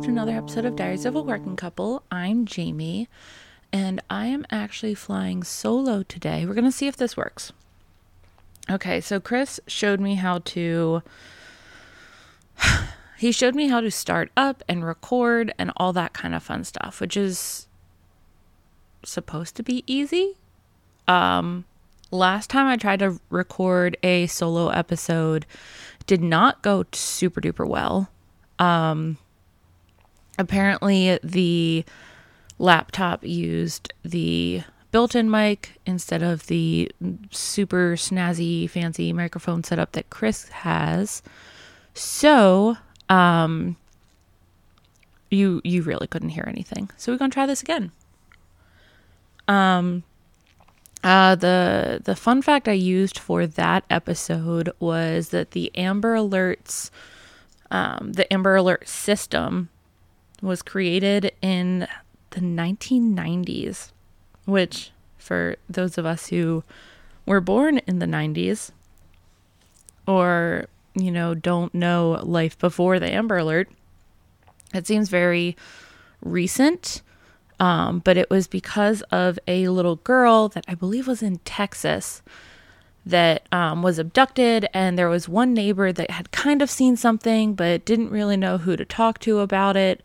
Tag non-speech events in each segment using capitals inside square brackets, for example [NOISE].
back to another episode of Diaries of a Working Couple. I'm Jamie, and I am actually flying solo today. We're going to see if this works. Okay, so Chris showed me how to. [SIGHS] he showed me how to start up and record and all that kind of fun stuff, which is supposed to be easy. Um, last time I tried to record a solo episode, did not go super duper well. Um, apparently, the laptop used the built in mic instead of the super snazzy, fancy microphone setup that Chris has. So, um, you you really couldn't hear anything. So we're gonna try this again. Um, uh, the the fun fact I used for that episode was that the Amber Alerts, um, the Amber Alert system, was created in the 1990s, which for those of us who were born in the 90s, or you know don't know life before the Amber Alert, it seems very recent. Um, but it was because of a little girl that I believe was in Texas that um, was abducted, and there was one neighbor that had kind of seen something but didn't really know who to talk to about it,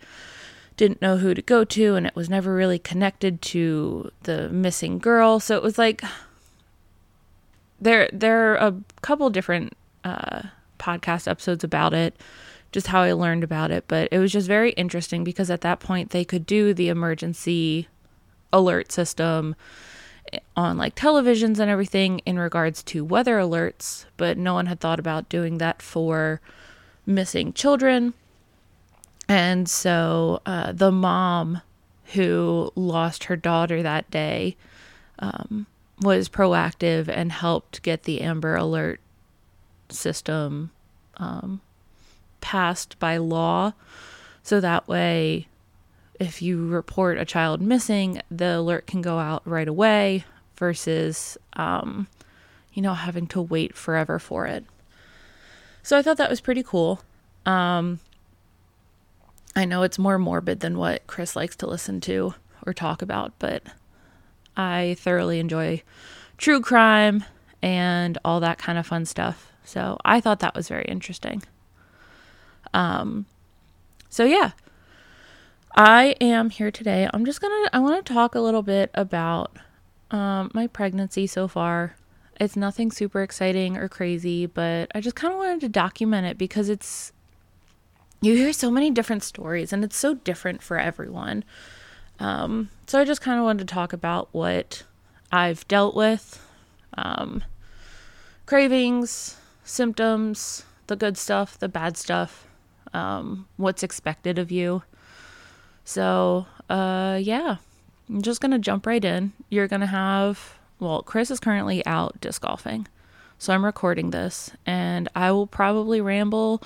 didn't know who to go to, and it was never really connected to the missing girl. So it was like there there are a couple different uh, podcast episodes about it just how I learned about it. But it was just very interesting because at that point they could do the emergency alert system on like televisions and everything in regards to weather alerts, but no one had thought about doing that for missing children. And so uh, the mom who lost her daughter that day um, was proactive and helped get the Amber Alert system um, passed by law. So that way, if you report a child missing, the alert can go out right away versus, um, you know, having to wait forever for it. So I thought that was pretty cool. Um, I know it's more morbid than what Chris likes to listen to or talk about, but I thoroughly enjoy true crime and all that kind of fun stuff. So I thought that was very interesting. Um, so yeah, I am here today. I'm just gonna, I want to talk a little bit about um, my pregnancy so far. It's nothing super exciting or crazy, but I just kind of wanted to document it because it's, you hear so many different stories and it's so different for everyone. Um, so I just kind of wanted to talk about what I've dealt with, um, cravings, symptoms, the good stuff, the bad stuff, um, what's expected of you. So, uh, yeah, I'm just going to jump right in. You're going to have, well, Chris is currently out disc golfing. So I'm recording this and I will probably ramble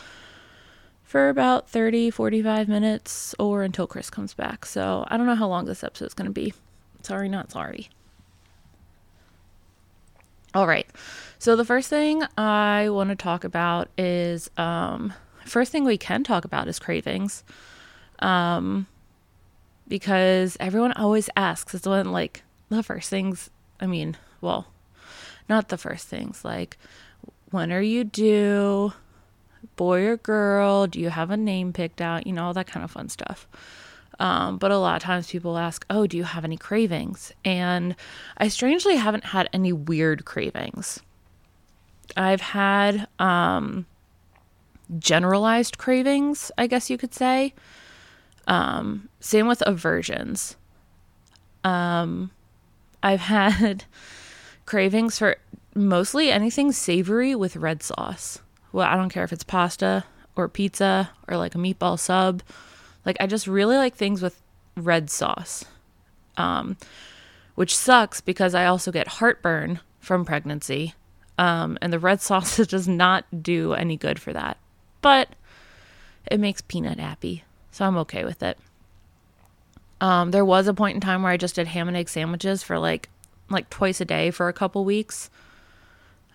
for about 30, 45 minutes or until Chris comes back. So I don't know how long this episode is going to be. Sorry, not sorry. All right. So the first thing I want to talk about is um first thing we can talk about is cravings. Um, because everyone always asks. It's one like the first things. I mean, well, not the first things. Like, when are you due? Boy or girl? Do you have a name picked out? You know, all that kind of fun stuff. Um, but a lot of times people ask, Oh, do you have any cravings? And I strangely haven't had any weird cravings. I've had um, generalized cravings, I guess you could say. Um, same with aversions. Um, I've [LAUGHS] had cravings for mostly anything savory with red sauce. Well, I don't care if it's pasta or pizza or like a meatball sub. Like, I just really like things with red sauce. Um, which sucks because I also get heartburn from pregnancy. Um, and the red [LAUGHS] sauce does not do any good for that but it makes Peanut happy. So I'm okay with it. Um, there was a point in time where I just did ham and egg sandwiches for like like twice a day for a couple weeks.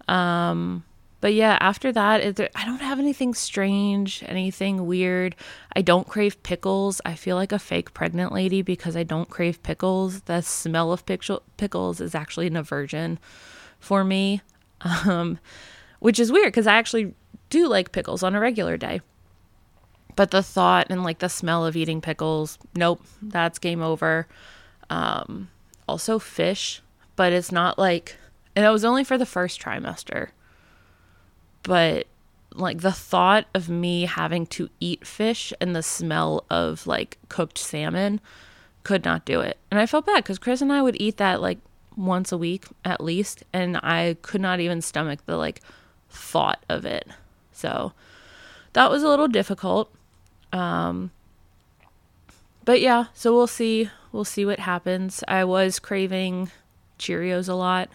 Um, but yeah, after that, it, I don't have anything strange, anything weird. I don't crave pickles. I feel like a fake pregnant lady because I don't crave pickles. The smell of pickles is actually an aversion for me, [LAUGHS] um, which is weird because I actually do like pickles on a regular day. But the thought and like the smell of eating pickles, nope, that's game over. Um, also, fish, but it's not like, and it was only for the first trimester but like the thought of me having to eat fish and the smell of like cooked salmon could not do it. And I felt bad because Chris and I would eat that like once a week at least, and I could not even stomach the like thought of it. So that was a little difficult. Um, but yeah, so we'll see. We'll see what happens. I was craving Cheerios a lot.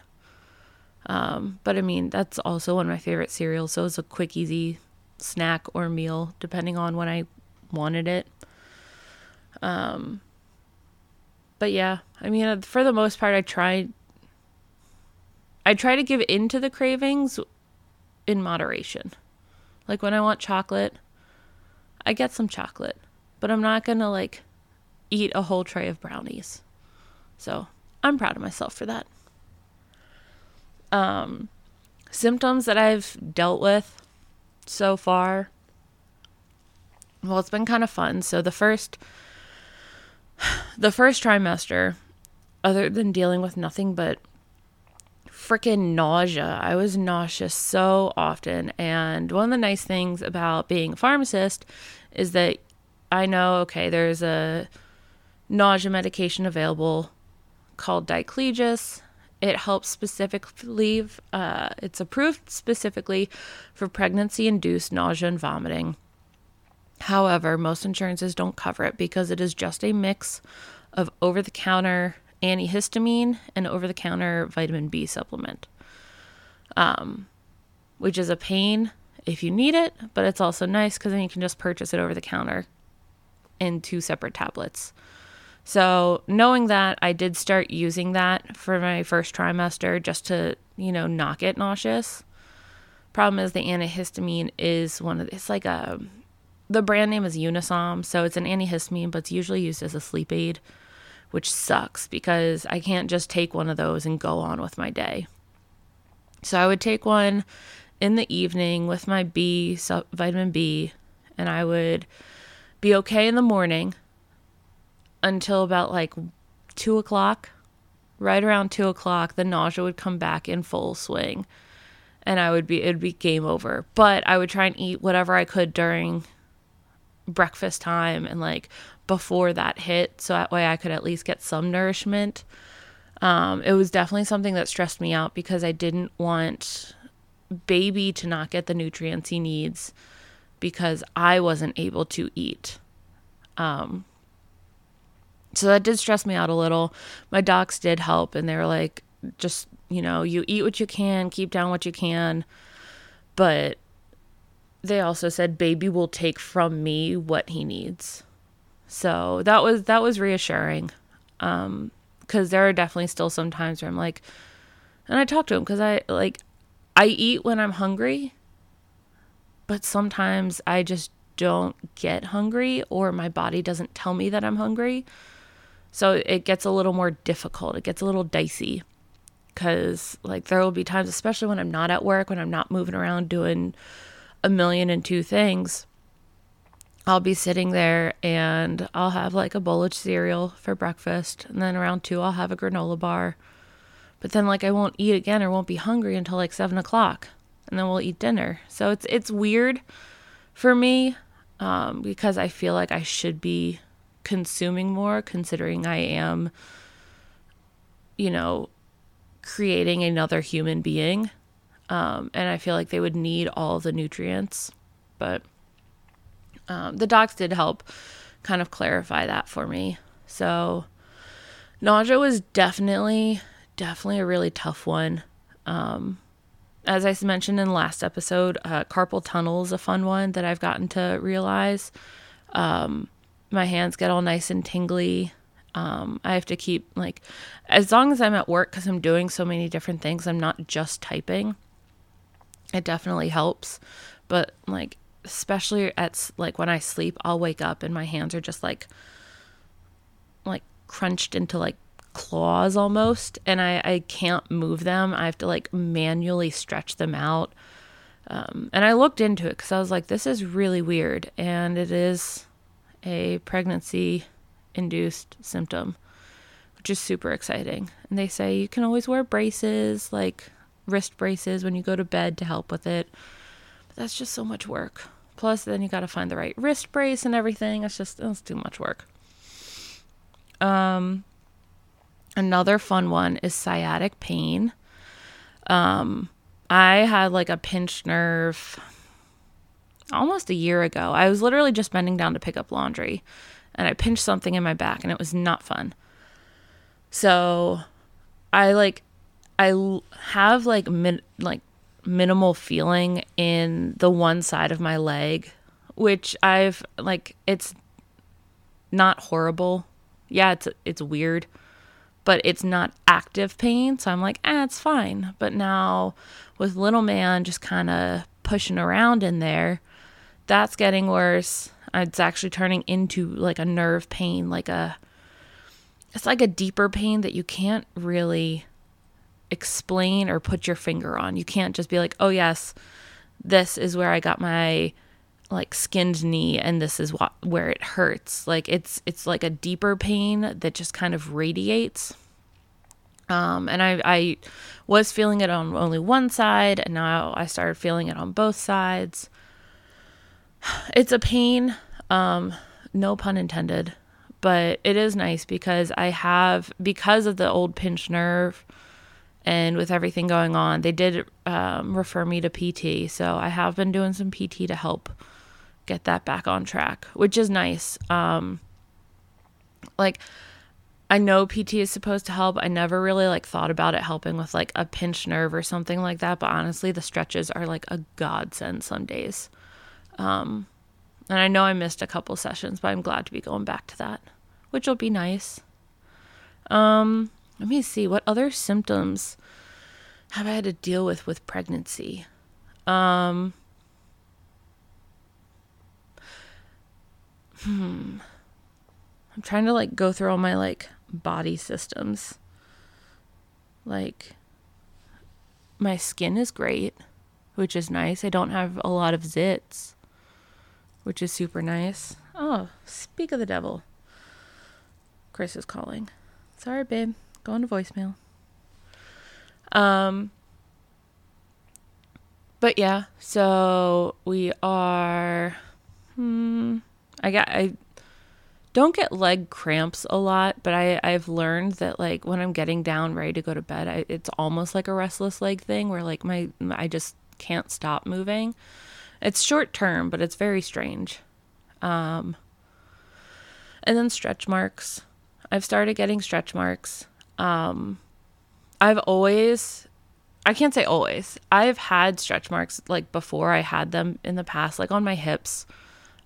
Um, but I mean, that's also one of my favorite cereals. So it's a quick, easy snack or meal, depending on when I wanted it. Um, but yeah, I mean, uh, for the most part, I try. I try to give in to the cravings in moderation. Like when I want chocolate, I get some chocolate, but I'm not gonna like eat a whole tray of brownies. So I'm proud of myself for that um, symptoms that I've dealt with so far. Well, it's been kind of fun. So the first the first trimester, other than dealing with nothing but freaking nausea, I was nauseous so often. And one of the nice things about being a pharmacist is that I know, okay, there's a nausea medication available called Diclegis it helps specifically, uh, it's approved specifically for pregnancy induced nausea and vomiting. However, most insurances don't cover it because it is just a mix of over the counter antihistamine and over the counter vitamin B supplement, um, which is a pain if you need it, but it's also nice because then you can just purchase it over the counter in two separate tablets. So, knowing that, I did start using that for my first trimester just to, you know, not get nauseous. Problem is, the antihistamine is one of the, it's like a, the brand name is Unisom. So, it's an antihistamine, but it's usually used as a sleep aid, which sucks because I can't just take one of those and go on with my day. So, I would take one in the evening with my B, vitamin B, and I would be okay in the morning until about like two o'clock. Right around two o'clock, the nausea would come back in full swing, and I would be it'd be game over. But I would try and eat whatever I could during breakfast time and like before that hit, so that way I could at least get some nourishment. Um, it was definitely something that stressed me out because I didn't want baby to not get the nutrients he needs because I wasn't able to eat. Um, so that did stress me out a little. My docs did help, and they were like, just, you know, you eat what you can, keep down what you can. But they also said baby will take from me what he needs. So that was that was reassuring. Um cuz there are definitely still some times where I'm like and I talk to him cuz I like I eat when I'm hungry. But sometimes I just don't get hungry or my body doesn't tell me that I'm hungry. So it gets a little more difficult. It gets a little dicey because, like, there will be times, especially when I'm not at work, when I'm not moving around doing a million and two things, I'll be sitting there and I'll have like a bowl of cereal for breakfast. And then around two, I'll have a granola bar. But then, like, I won't eat again or won't be hungry until like seven o'clock. And then we'll eat dinner. So it's, it's weird for me um, because I feel like I should be consuming more considering I am, you know, creating another human being. Um, and I feel like they would need all the nutrients. But um, the docs did help kind of clarify that for me. So nausea was definitely, definitely a really tough one. Um, as I mentioned in the last episode, uh, carpal tunnel is a fun one that I've gotten to realize. Um, my hands get all nice and tingly. Um, I have to keep like as long as I'm at work because I'm doing so many different things. I'm not just typing. it definitely helps. But like, especially at like when I sleep, I'll wake up and my hands are just like, like crunched into like claws almost. And I, I can't move them. I have to like manually stretch them out. Um, and I looked into it because I was like, this is really weird. And it is a pregnancy induced symptom, which is super exciting. And they say you can always wear braces, like wrist braces, when you go to bed to help with it. That's just so much work. Plus, then you got to find the right wrist brace and everything. It's just, it's too much work. Um, another fun one is sciatic pain. Um, I had like a pinched nerve almost a year ago. I was literally just bending down to pick up laundry and I pinched something in my back and it was not fun. So I like I have like min- like minimal feeling in the one side of my leg, which I've like it's not horrible. Yeah, it's it's weird, but it's not active pain, so I'm like, "Ah, it's fine." But now with little man just kind of pushing around in there, that's getting worse. It's actually turning into like a nerve pain, like a it's like a deeper pain that you can't really explain or put your finger on. You can't just be like, "Oh yes, this is where I got my like skinned knee and this is what where it hurts." Like it's it's like a deeper pain that just kind of radiates. Um, and I, I was feeling it on only one side, and now I started feeling it on both sides. [SIGHS] It's a pain, um, no pun intended, but it is nice because I have, because of the old pinched nerve and with everything going on, they did um, refer me to PT. So I have been doing some PT to help get that back on track, which is nice. Um, like, I know PT is supposed to help. I never really like thought about it helping with like a pinched nerve or something like that, but honestly, the stretches are like a godsend some days. Um, and I know I missed a couple sessions, but I'm glad to be going back to that, which will be nice. Um, let me see what other symptoms have I had to deal with with pregnancy. Um, hmm. I'm trying to like go through all my like body systems. Like my skin is great, which is nice. I don't have a lot of zits which is super nice. Oh, speak of the devil. Chris is calling. Sorry, babe. Going to voicemail. Um, but yeah, so we are. Hmm, I got. I don't get leg cramps a lot, but I I've learned that like when I'm getting down ready to go to bed, I, it's almost like a restless leg thing where like my I just can't stop moving. It's short term, but it's very strange. Um, and then stretch marks. I've started getting stretch marks. Um, I've always, I can't say always, I've had stretch marks like before I had them in the past, like on my hips,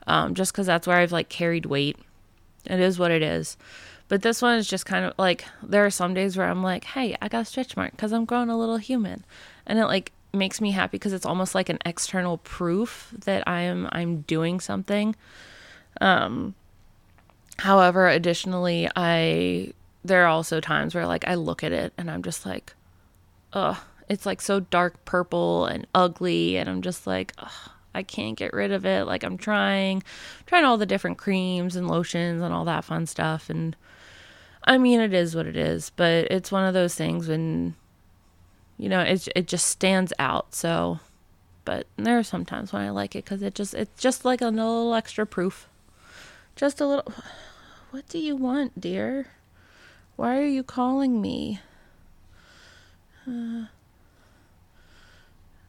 um, just because that's where I've like carried weight. It is what it is. But this one is just kind of like there are some days where I'm like, hey, I got a stretch mark because I'm growing a little human. And it like makes me happy because it's almost like an external proof that I am I'm doing something. Um however, additionally, I there are also times where like I look at it and I'm just like, ugh, it's like so dark purple and ugly and I'm just like, ugh, I can't get rid of it. Like I'm trying, trying all the different creams and lotions and all that fun stuff and I mean it is what it is, but it's one of those things when you know, it it just stands out. So, but there are some times when I like it because it just it's just like a little extra proof, just a little. [SIGHS] What do you want, dear? Why are you calling me? Uh,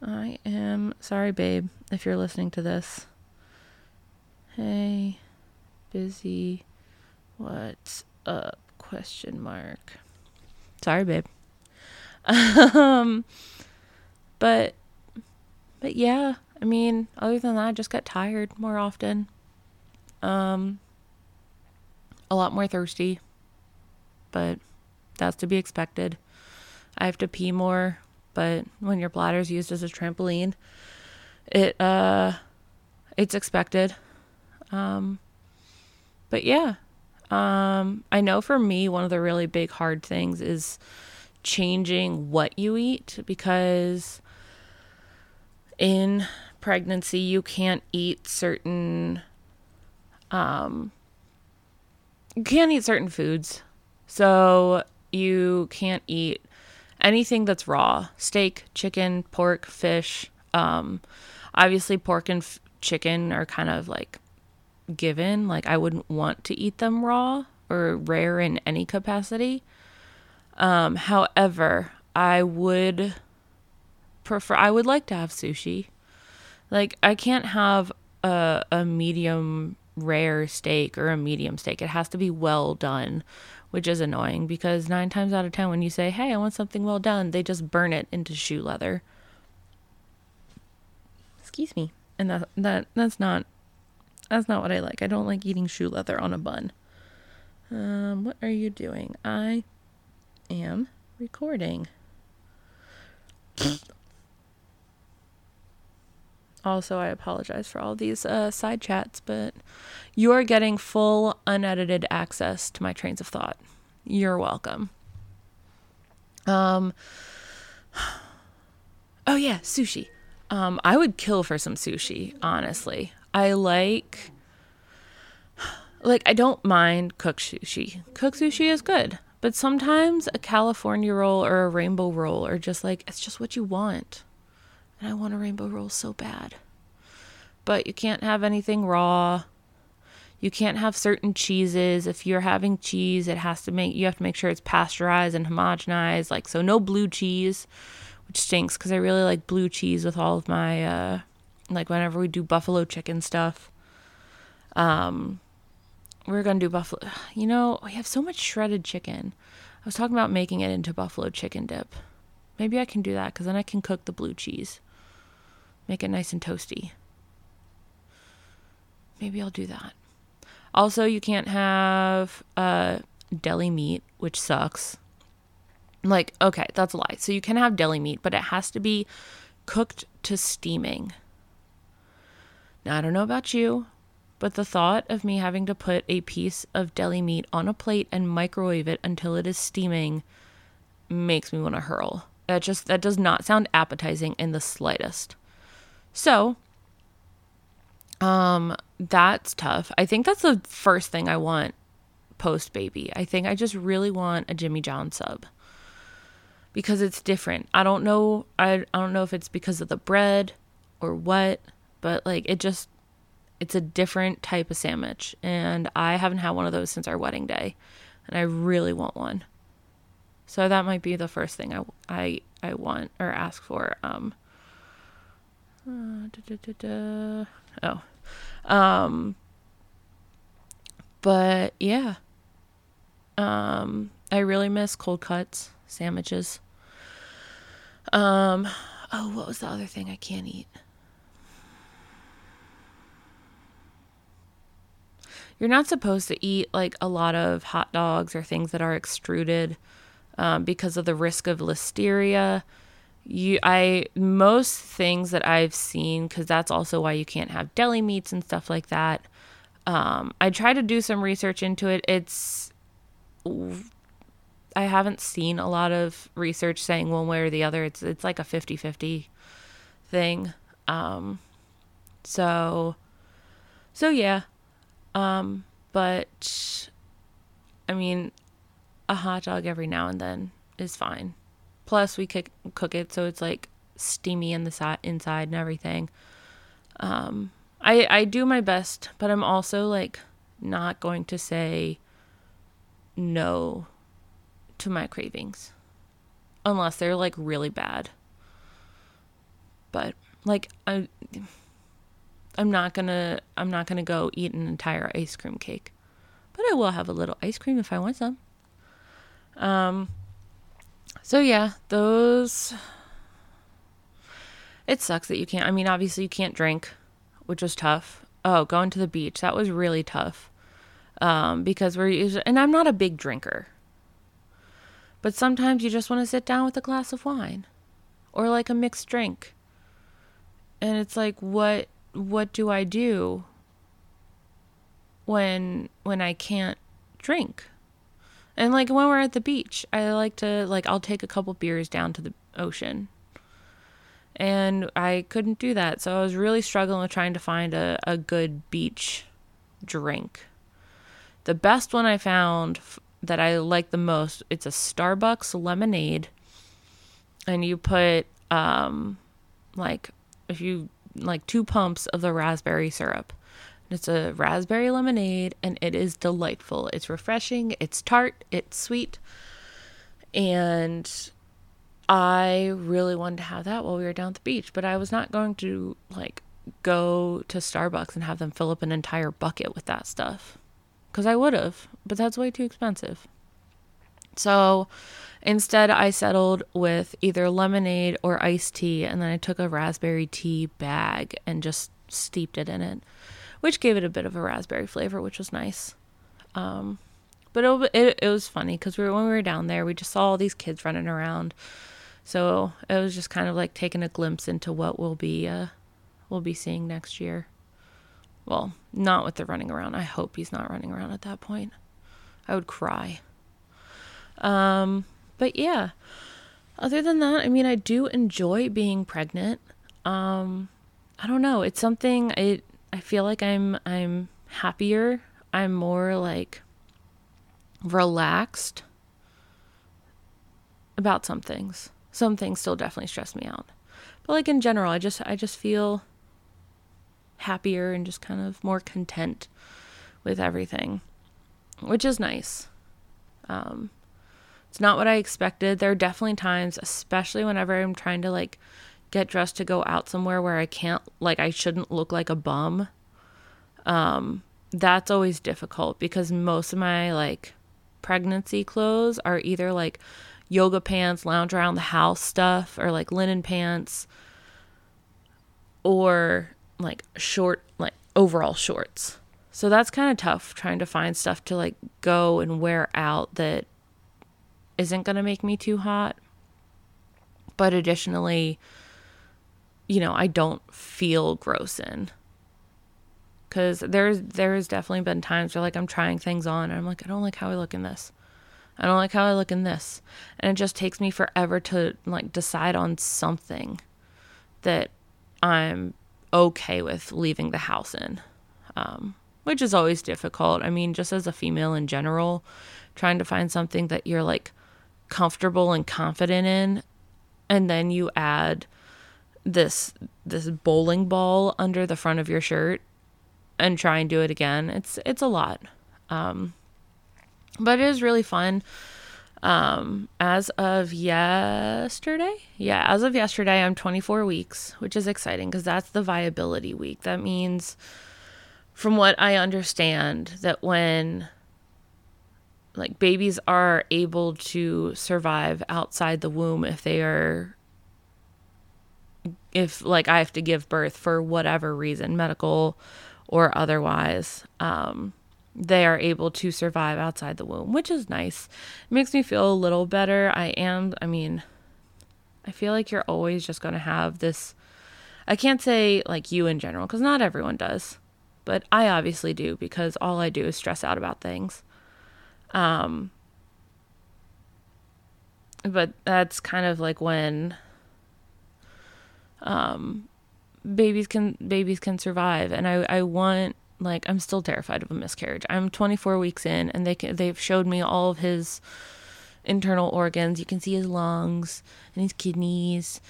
I am sorry, babe, if you're listening to this. Hey, busy. What's up? Question mark. Sorry, babe [LAUGHS] um, but, but yeah, I mean, other than that, I just got tired more often. Um, a lot more thirsty, but that's to be expected. I have to pee more but when your bladder is used as a trampoline, it uh it's expected. Um but yeah. Um I know for me one of the really big hard things is changing what you eat because in pregnancy you can't eat certain um you can't eat certain foods. So you can't eat anything that's raw steak, chicken, pork, fish. Um, obviously, pork and f- chicken are kind of like given. Like, I wouldn't want to eat them raw or rare in any capacity. Um, however, I would prefer, I would like to have sushi. Like, I can't have a, a medium rare steak or a medium steak. It has to be well done, which is annoying because nine times out of ten, when you say, Hey, I want something well done, they just burn it into shoe leather. Excuse me. And that, that that's not that's not what I like. I don't like eating shoe leather on a bun. Um, what are you doing? I am recording. Also, I apologize for all these uh, side chats, but you are getting full unedited access to my trains of thought. You're welcome. Um. [SIGHS] Oh yeah, sushi. Um, I would kill for some sushi. Honestly, I like. [SIGHS] Like I don't mind cooked sushi. Cooked sushi is good, but sometimes a California roll or a rainbow roll are just like it's just what you want. And I want a rainbow roll so bad. But you can't have anything raw. You can't have certain cheeses. If you're having cheese, it has to make you have to make sure it's pasteurized and homogenized. Like so no blue cheese, which stinks cuz I really like blue cheese with all of my uh like whenever we do buffalo chicken stuff. Um we're to do buffalo. You know, we have so much shredded chicken. I was talking about making it into buffalo chicken dip. Maybe I can do that because then I can cook the blue cheese. Make it nice and toasty. Maybe I'll do that. Also, you can't have uh, deli meat, which sucks. Like, okay, that's a lie. So you can have deli meat, but it has to be cooked to steaming. Now, I don't know about you, but the thought of me having to put a piece of deli meat on a plate and microwave it until it is steaming makes me want to hurl. That just that does not sound appetizing in the slightest. So, um that's tough. I think that's the first thing I want post baby. I think I just really want a Jimmy John sub. Because it's different. I don't know I I don't know if it's because of the bread or what, but like it just it's a different type of sandwich and I haven't had one of those since our wedding day and I really want one. So that might be the first thing I I I want or ask for um uh, oh. Um but yeah. Um I really miss cold cuts sandwiches. Um oh what was the other thing I can't eat? You're not supposed to eat like a lot of hot dogs or things that are extruded um, because of the risk of listeria. You, I most things that I've seen because that's also why you can't have deli meats and stuff like that. Um, I try to do some research into it. It's I haven't seen a lot of research saying one way or the other. It's it's like a 50-50 thing. Um, so so yeah, um, but I mean, a hot dog every now and then is fine. Plus, we cook cook it so it's like steamy in the si- inside and everything. Um, I I do my best, but I'm also like not going to say no to my cravings unless they're like really bad. But like I I'm not gonna I'm not gonna go eat an entire ice cream cake, but I will have a little ice cream if I want some. Um. So yeah, those. It sucks that you can't. I mean, obviously you can't drink, which was tough. Oh, going to the beach that was really tough. Um, because we're usually, and I'm not a big drinker. But sometimes you just want to sit down with a glass of wine, or like a mixed drink. And it's like what what do I do when when I can't drink? And like when we're at the beach, I like to like I'll take a couple beers down to the ocean. And I couldn't do that. So I was really struggling with trying to find a, a good beach drink. The best one I found that I like the most, it's a Starbucks lemonade. And you put um like if you like two pumps of the raspberry syrup. It's a raspberry lemonade and it is delightful. It's refreshing, it's tart, it's sweet. And I really wanted to have that while we were down at the beach, but I was not going to like go to Starbucks and have them fill up an entire bucket with that stuff. Cuz I would have, but that's way too expensive. So instead, I settled with either lemonade or iced tea, and then I took a raspberry tea bag and just steeped it in it, which gave it a bit of a raspberry flavor, which was nice. Um, but it, it, it was funny because we were, when we were down there, we just saw all these kids running around. So it was just kind of like taking a glimpse into what we'll be uh, we'll be seeing next year. Well, not with the running around. I hope he's not running around at that point. I would cry. Um, but yeah, other than that, I mean, I do enjoy being pregnant. Um, I don't know. It's something I I feel like I'm I'm happier. I'm more like relaxed about some things. Some things still definitely stress me out. But like in general, I just I just feel happier and just kind of more content with everything, which is nice. Um, it's not what I expected. There are definitely times, especially whenever I'm trying to like get dressed to go out somewhere where I can't like I shouldn't look like a bum. Um that's always difficult because most of my like pregnancy clothes are either like yoga pants, lounge around the house stuff or like linen pants or like short like overall shorts. So that's kind of tough trying to find stuff to like go and wear out that isn't going to make me too hot. But additionally, you know, I don't feel gross in. Cause there's there's definitely been times where like I'm trying things on and I'm like, I don't like how I look in this. I don't like how I look in this. And it just takes me forever to like decide on something that I'm okay with leaving the house in. Um, which is always difficult. I mean, just as a female in general, trying to find something that you're like comfortable and confident in and then you add this this bowling ball under the front of your shirt and try and do it again. It's it's a lot. Um but it is really fun. Um as of yesterday yeah as of yesterday i'm 24 weeks which is exciting because that's the viability week. That means from what i understand that when like babies are able to survive outside the womb if they are if like I have to give birth for whatever reason, medical or otherwise, um, they are able to survive outside the womb, which is nice. It makes me feel a little better. I am, I mean, I feel like you're always just going to have this. I can't say like you in general, because not everyone does, but I obviously do because all I do is stress out about things. Um, but that's kind of like when um, babies can babies can survive, and I I want like I'm still terrified of a miscarriage. I'm 24 weeks in, and they can, they've showed me all of his internal organs. You can see his lungs and his kidneys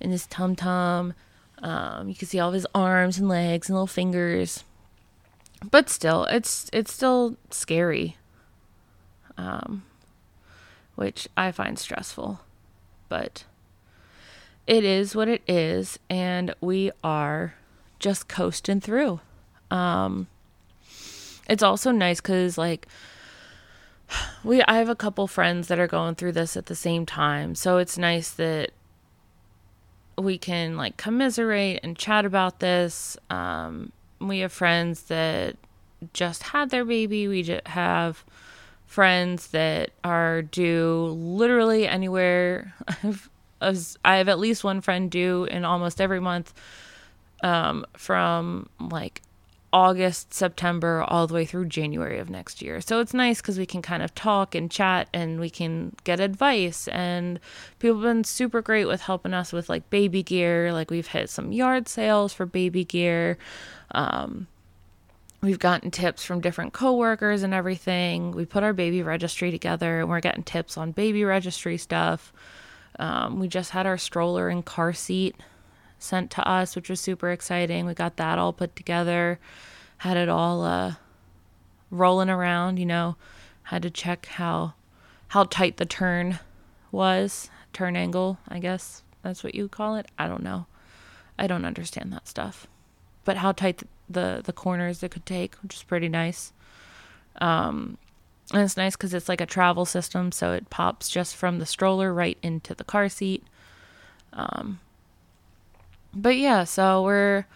and his tum tum. Um, you can see all of his arms and legs and little fingers. But still, it's it's still scary um, which I find stressful. But it is what it is, and we are just coasting through. Um, it's also nice because, like, we I have a couple friends that are going through this at the same time, so it's nice that we can like commiserate and chat about this. Um, we have friends that just had their baby. We just have friends that are due literally anywhere [LAUGHS] as I have at least one friend due in almost every month um, from like August, September, all the way through January of next year. So it's nice because we can kind of talk and chat and we can get advice. And people have been super great with helping us with like baby gear. Like we've hit some yard sales for baby gear. Um, we've gotten tips from different coworkers and everything. We put our baby registry together and we're getting tips on baby registry stuff. Um, we just had our stroller and car seat sent to us, which was super exciting. We got that all put together, had it all uh, rolling around. You know, had to check how how tight the turn was, turn angle. I guess that's what you call it. I don't know. I don't understand that stuff, but how tight the the corners it could take, which is pretty nice. Um, and it's nice because it's like a travel system, so it pops just from the stroller right into the car seat. Um, but yeah, so we're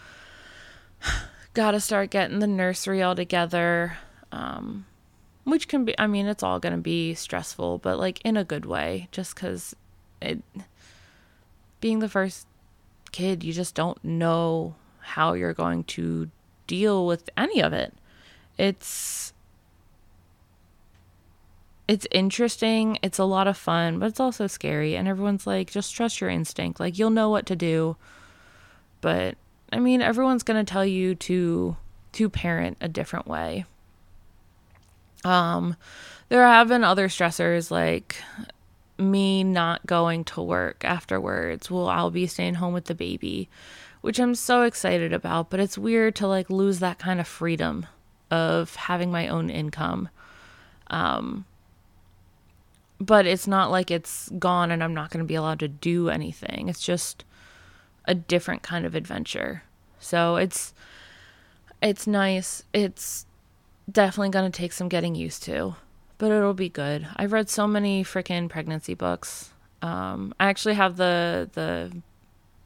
[SIGHS] got to start getting the nursery all together. Um, which can be, I mean, it's all to be stressful, but like in a good way, just because it, being the first kid, you just don't know how you're going to deal with any of it. It's, it's interesting. It's a lot of fun, but it's also scary. And everyone's like, just trust your instinct. Like, you'll know what to do. But I mean, everyone's going to tell you to to parent a different way. Um there have been other stressors like me not going to work afterwards. Well, I'll be staying home with the baby, which I'm so excited about, but it's weird to like lose that kind of freedom of having my own income. Um but it's not like it's gone and I'm not going to be allowed to do anything. It's just a different kind of adventure. So it's it's nice. It's definitely going to take some getting used to, but it'll be good. I've read so many freaking pregnancy books. Um, I actually have the the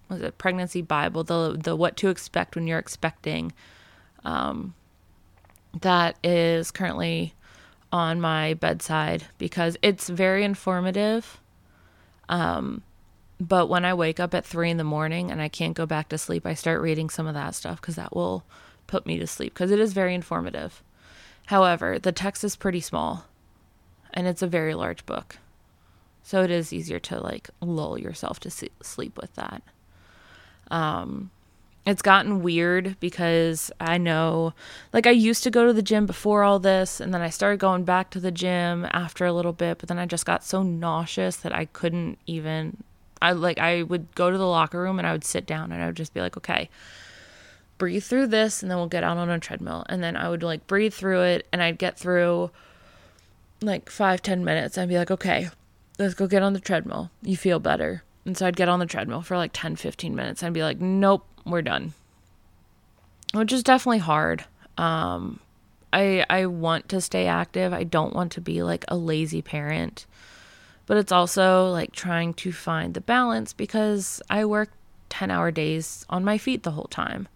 was it pregnancy Bible, the the what to expect when you're expecting. Um, that is currently on my bedside because it's very informative. Um, but when I wake up at three in the morning and I can't go back to sleep, I start reading some of that stuff because that will put me to sleep because it is very informative. However, the text is pretty small and it's a very large book. So it is easier to like lull yourself to sleep with that. Um, it's gotten weird because I know, like, I used to go to the gym before all this, and then I started going back to the gym after a little bit, but then I just got so nauseous that I couldn't even I like I would go to the locker room and I would sit down and I would just be like, okay, breathe through this and then we'll get out on a treadmill. And then I would like breathe through it and I'd get through like five, ten minutes. I'd be like, okay, let's go get on the treadmill. You feel better. And so I'd get on the treadmill for like 10, 15 minutes. I'd be like, nope, we're done. Which is definitely hard. Um, I I want to stay active. I don't want to be like a lazy parent but it's also like trying to find the balance because I work 10 hour days on my feet the whole time.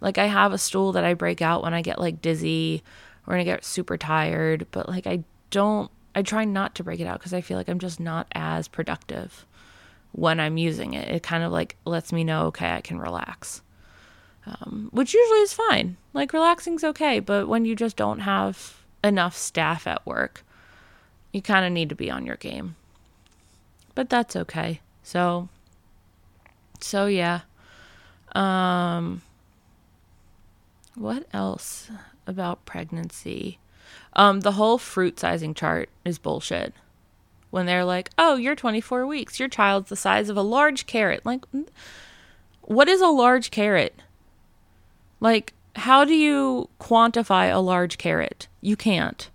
Like I have a stool that I break out when I get like dizzy or when I get super tired, but like I don't, I try not to break it out because I feel like I'm just not as productive when I'm using it. It kind of like lets me know, okay, I can relax. Um, which usually is fine. Like relaxing's okay, but when you just don't have enough staff at work, you kind of need to be on your game but that's okay. So so yeah. Um what else about pregnancy? Um the whole fruit sizing chart is bullshit. When they're like, "Oh, you're 24 weeks. Your child's the size of a large carrot." Like what is a large carrot? Like how do you quantify a large carrot? You can't.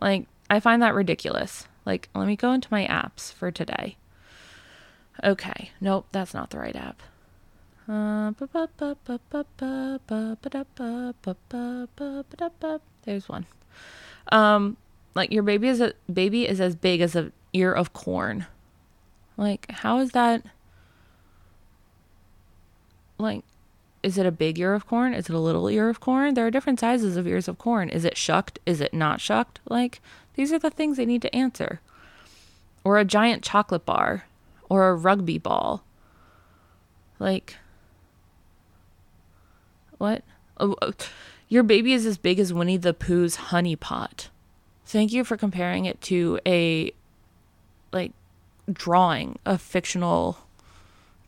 Like I find that ridiculous. Like, let me go into my apps for today. Okay. Nope, that's not the right app. There's one. Um, like your baby is a baby is as big as an ear of corn. Like, how is that? Like, is it a big ear of corn? Is it a little ear of corn? There are different sizes of ears of corn. Is it shucked? Is it not shucked? Like, these are the things they need to answer. Or a giant chocolate bar. or a rugby ball. Like, what? Oh, oh, your baby is as big as Winnie the Pooh's honey pot. Thank you for comparing it to a, like, drawing, a fictional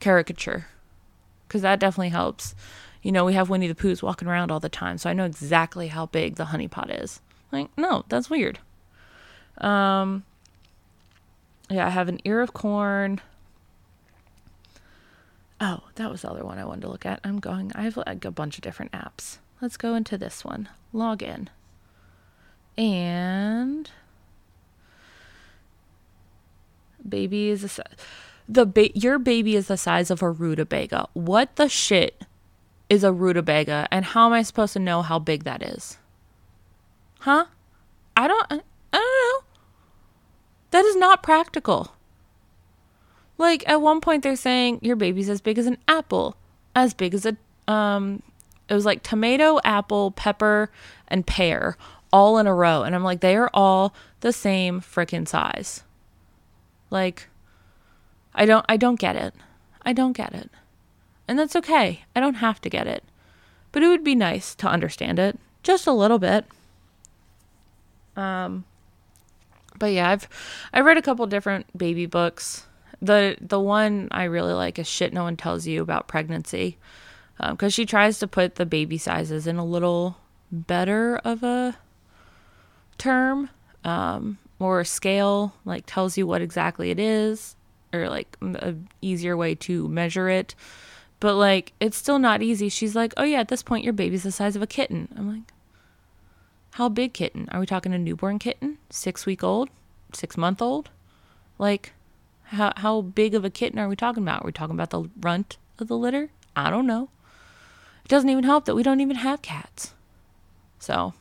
caricature. Because that definitely helps. You know, we have Winnie the Pooh's walking around all the time, so I know exactly how big the honey pot is. Like, no, that's weird. Um, yeah, I have an ear of corn. Oh, that was the other one I wanted to look at. I'm going, I have like a bunch of different apps. Let's go into this one. Log in. And baby is a the ba- your baby is the size of a rutabaga. What the shit is a rutabaga and how am I supposed to know how big that is? Huh? I don't I don't know. That is not practical. Like at one point they're saying your baby's as big as an apple, as big as a um it was like tomato, apple, pepper, and pear all in a row. And I'm like, they are all the same freaking size. Like I don't I don't get it. I don't get it. And that's okay. I don't have to get it. But it would be nice to understand it just a little bit. Um but yeah, I've I read a couple different baby books the the one I really like is shit no one tells you about pregnancy, because um, she tries to put the baby sizes in a little better of a term um, or a scale, like tells you what exactly it is, or like a easier way to measure it. But like it's still not easy. She's like, "Oh yeah, at this point your baby's the size of a kitten." I'm like, "How big kitten? Are we talking a newborn kitten? 6 week old? 6 month old?" Like how how big of a kitten are we talking about? Are we talking about the runt of the litter? I don't know. It doesn't even help that we don't even have cats. So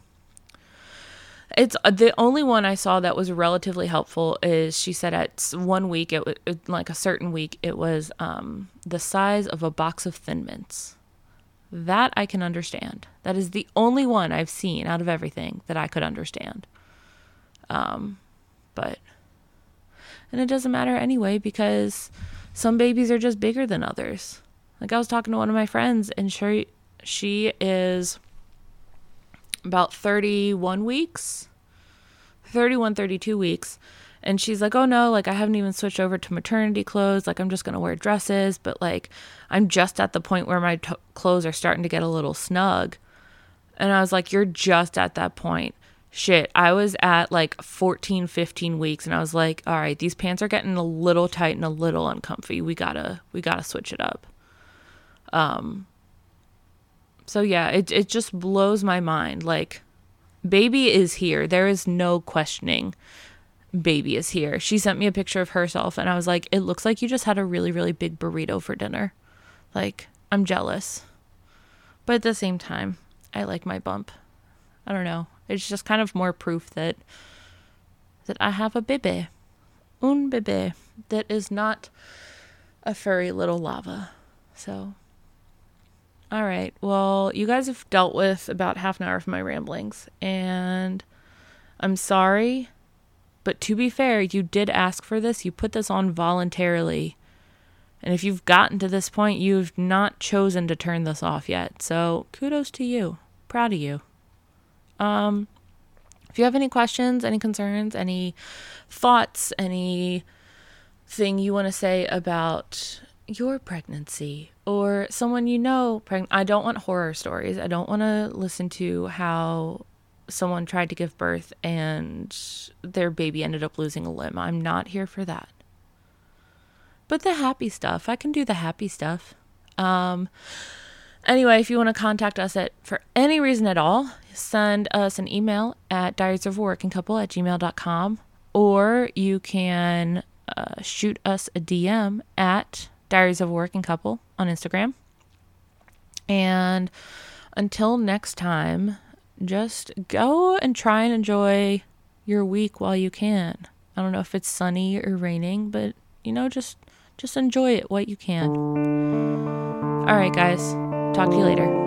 it's uh, the only one I saw that was relatively helpful is she said at one week it was like a certain week it was um, the size of a box of Thin Mints. That I can understand. That is the only one I've seen out of everything that I could understand. Um, but and it doesn't matter anyway because some babies are just bigger than others. Like I was talking to one of my friends and she she is about 31 weeks. 31 32 weeks. And she's like oh no like i haven't even switched over to maternity clothes. Like i'm just going to wear dresses. But like i'm just at the point where my t- clothes are starting to get a little snug. And i was like you're just at that point. Shit, I was at like 14, 15 weeks. And I was like, all right, these pants are getting a little tight and a little uncomfy. We gotta, we gotta switch it up. Um, so yeah, it, it just blows my mind. Like, baby is here. There is no questioning baby is here. She sent me a picture of herself and I was like, it looks like you just had a really, really big burrito for dinner. Like, I'm jealous. But at the same time, I like my bump. I don't know. It's just kind of more proof that that I have a bebe, un bebe that is not a furry little lava. So, all right. Well, you guys have dealt with about half an hour of my ramblings, and I'm sorry, but to be fair, you did ask for this. You put this on voluntarily. And if you've gotten to this point, you've not chosen to turn this off yet. So kudos to you. Proud of you. Um, if you have any questions, any concerns, any thoughts, any thing you want to say about your pregnancy or someone you know pregnant, I don't want horror stories. I don't want to listen to how someone tried to give birth and their baby ended up losing a limb. I'm not here for that. But the happy stuff, I can do the happy stuff. Um, Anyway, if you want to contact us at for any reason at all, send us an email at diaries of a working couple at gmail.com or you can uh, shoot us a DM at diaries of a working couple on Instagram. And until next time, just go and try and enjoy your week while you can. I don't know if it's sunny or raining, but you know, just just enjoy it what you can. All right, guys. Talk to you later.